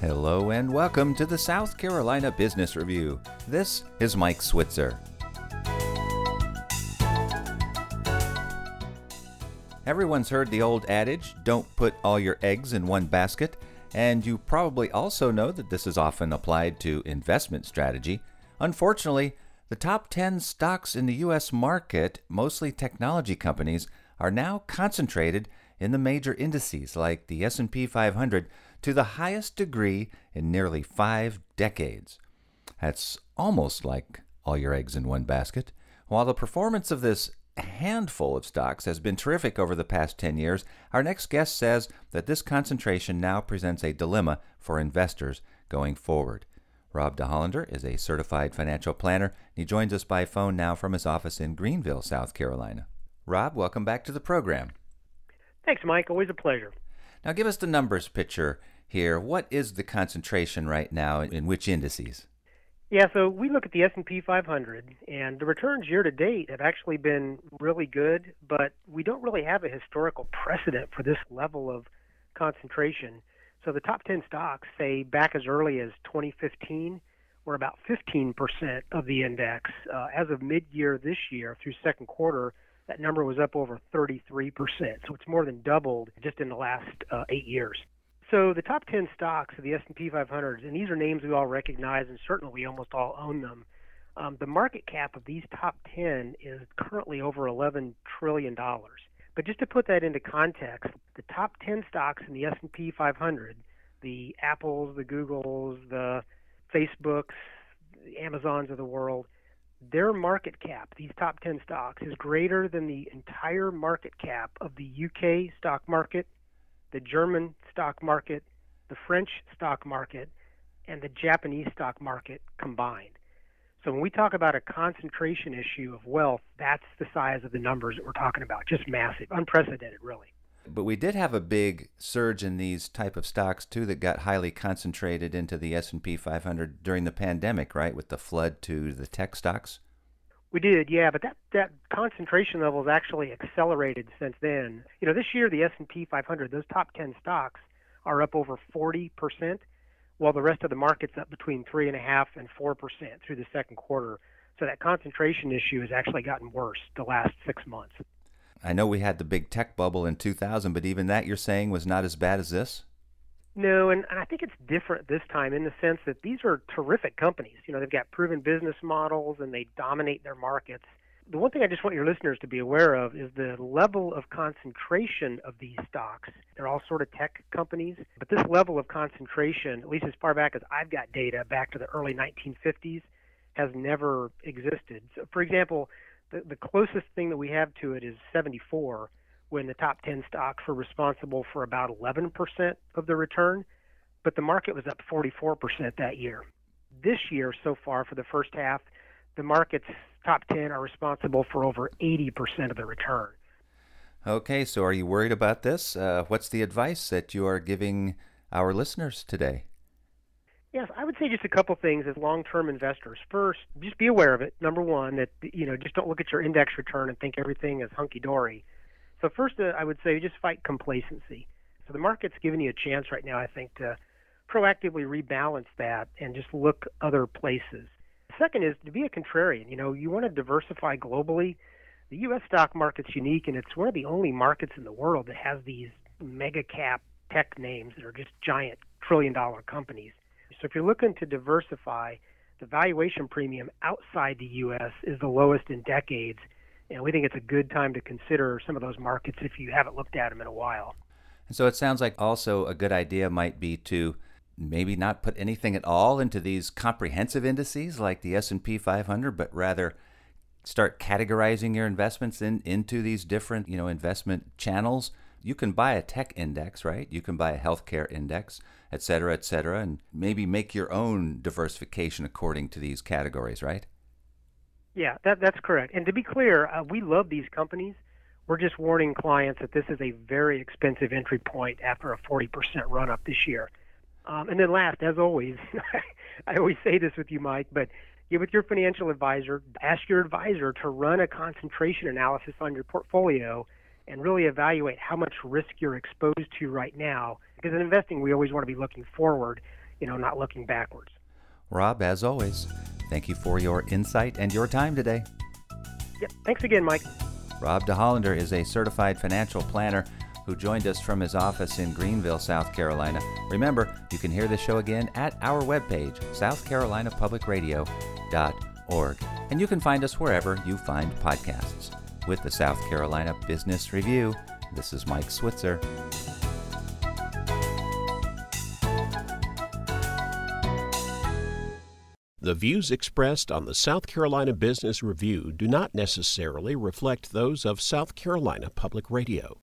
Hello and welcome to the South Carolina Business Review. This is Mike Switzer. Everyone's heard the old adage don't put all your eggs in one basket, and you probably also know that this is often applied to investment strategy. Unfortunately, the top 10 stocks in the US market, mostly technology companies, are now concentrated in the major indices like the S&P 500 to the highest degree in nearly 5 decades. That's almost like all your eggs in one basket. While the performance of this handful of stocks has been terrific over the past 10 years, our next guest says that this concentration now presents a dilemma for investors going forward. Rob DeHollander is a certified financial planner, and he joins us by phone now from his office in Greenville, South Carolina. Rob, welcome back to the program. Thanks, Mike. Always a pleasure. Now, give us the numbers picture here. What is the concentration right now in which indices? Yeah, so we look at the S&P 500 and the returns year to date have actually been really good, but we don't really have a historical precedent for this level of concentration. So the top 10 stocks say back as early as 2015 were about 15% of the index. Uh, as of mid-year this year through second quarter, that number was up over 33%. So it's more than doubled just in the last uh, 8 years. So the top 10 stocks of the S&P 500, and these are names we all recognize, and certainly we almost all own them. Um, the market cap of these top 10 is currently over 11 trillion dollars. But just to put that into context, the top 10 stocks in the S&P 500, the Apples, the Googles, the Facebooks, the Amazons of the world, their market cap, these top 10 stocks, is greater than the entire market cap of the UK stock market, the German stock market, the French stock market, and the Japanese stock market combined. So when we talk about a concentration issue of wealth, that's the size of the numbers that we're talking about. Just massive, unprecedented, really. But we did have a big surge in these type of stocks too that got highly concentrated into the S&P 500 during the pandemic, right, with the flood to the tech stocks. We did, yeah, but that that concentration level has actually accelerated since then. You know, this year the S&P 500, those top 10 stocks are up over 40 percent, while the rest of the market's up between three and a half and four percent through the second quarter. So that concentration issue has actually gotten worse the last six months. I know we had the big tech bubble in 2000, but even that you're saying was not as bad as this. No, and, and I think it's different this time in the sense that these are terrific companies. You know, they've got proven business models and they dominate their markets. The one thing I just want your listeners to be aware of is the level of concentration of these stocks. They're all sort of tech companies, but this level of concentration, at least as far back as I've got data, back to the early 1950s, has never existed. So, for example, the, the closest thing that we have to it is 74 when the top 10 stocks were responsible for about 11% of the return, but the market was up 44% that year. This year, so far, for the first half, the market's top 10 are responsible for over 80% of the return. Okay, so are you worried about this? Uh, what's the advice that you are giving our listeners today? Yes, I would say just a couple things as long-term investors. First, just be aware of it. Number one, that you know, just don't look at your index return and think everything is hunky-dory. So first, uh, I would say just fight complacency. So the market's giving you a chance right now, I think, to proactively rebalance that and just look other places. Second is to be a contrarian. You know, you want to diversify globally. The U.S. stock market's unique, and it's one of the only markets in the world that has these mega cap tech names that are just giant trillion dollar companies. So if you're looking to diversify, the valuation premium outside the U.S. is the lowest in decades and we think it's a good time to consider some of those markets if you haven't looked at them in a while. And so it sounds like also a good idea might be to maybe not put anything at all into these comprehensive indices like the S&P 500 but rather start categorizing your investments in into these different, you know, investment channels. You can buy a tech index, right? You can buy a healthcare index, et cetera, et cetera, and maybe make your own diversification according to these categories, right? Yeah, that, that's correct. And to be clear, uh, we love these companies. We're just warning clients that this is a very expensive entry point after a 40% run up this year. Um, and then last, as always, I always say this with you, Mike, but get with your financial advisor, ask your advisor to run a concentration analysis on your portfolio and really evaluate how much risk you're exposed to right now. Because in investing, we always want to be looking forward you know, not looking backwards. Rob, as always, thank you for your insight and your time today. Yep. Thanks again, Mike. Rob DeHollander is a certified financial planner who joined us from his office in Greenville, South Carolina. Remember, you can hear the show again at our webpage, southcarolinapublicradio.org. And you can find us wherever you find podcasts. With the South Carolina Business Review, this is Mike Switzer. The views expressed on the South Carolina Business Review do not necessarily reflect those of South Carolina Public Radio.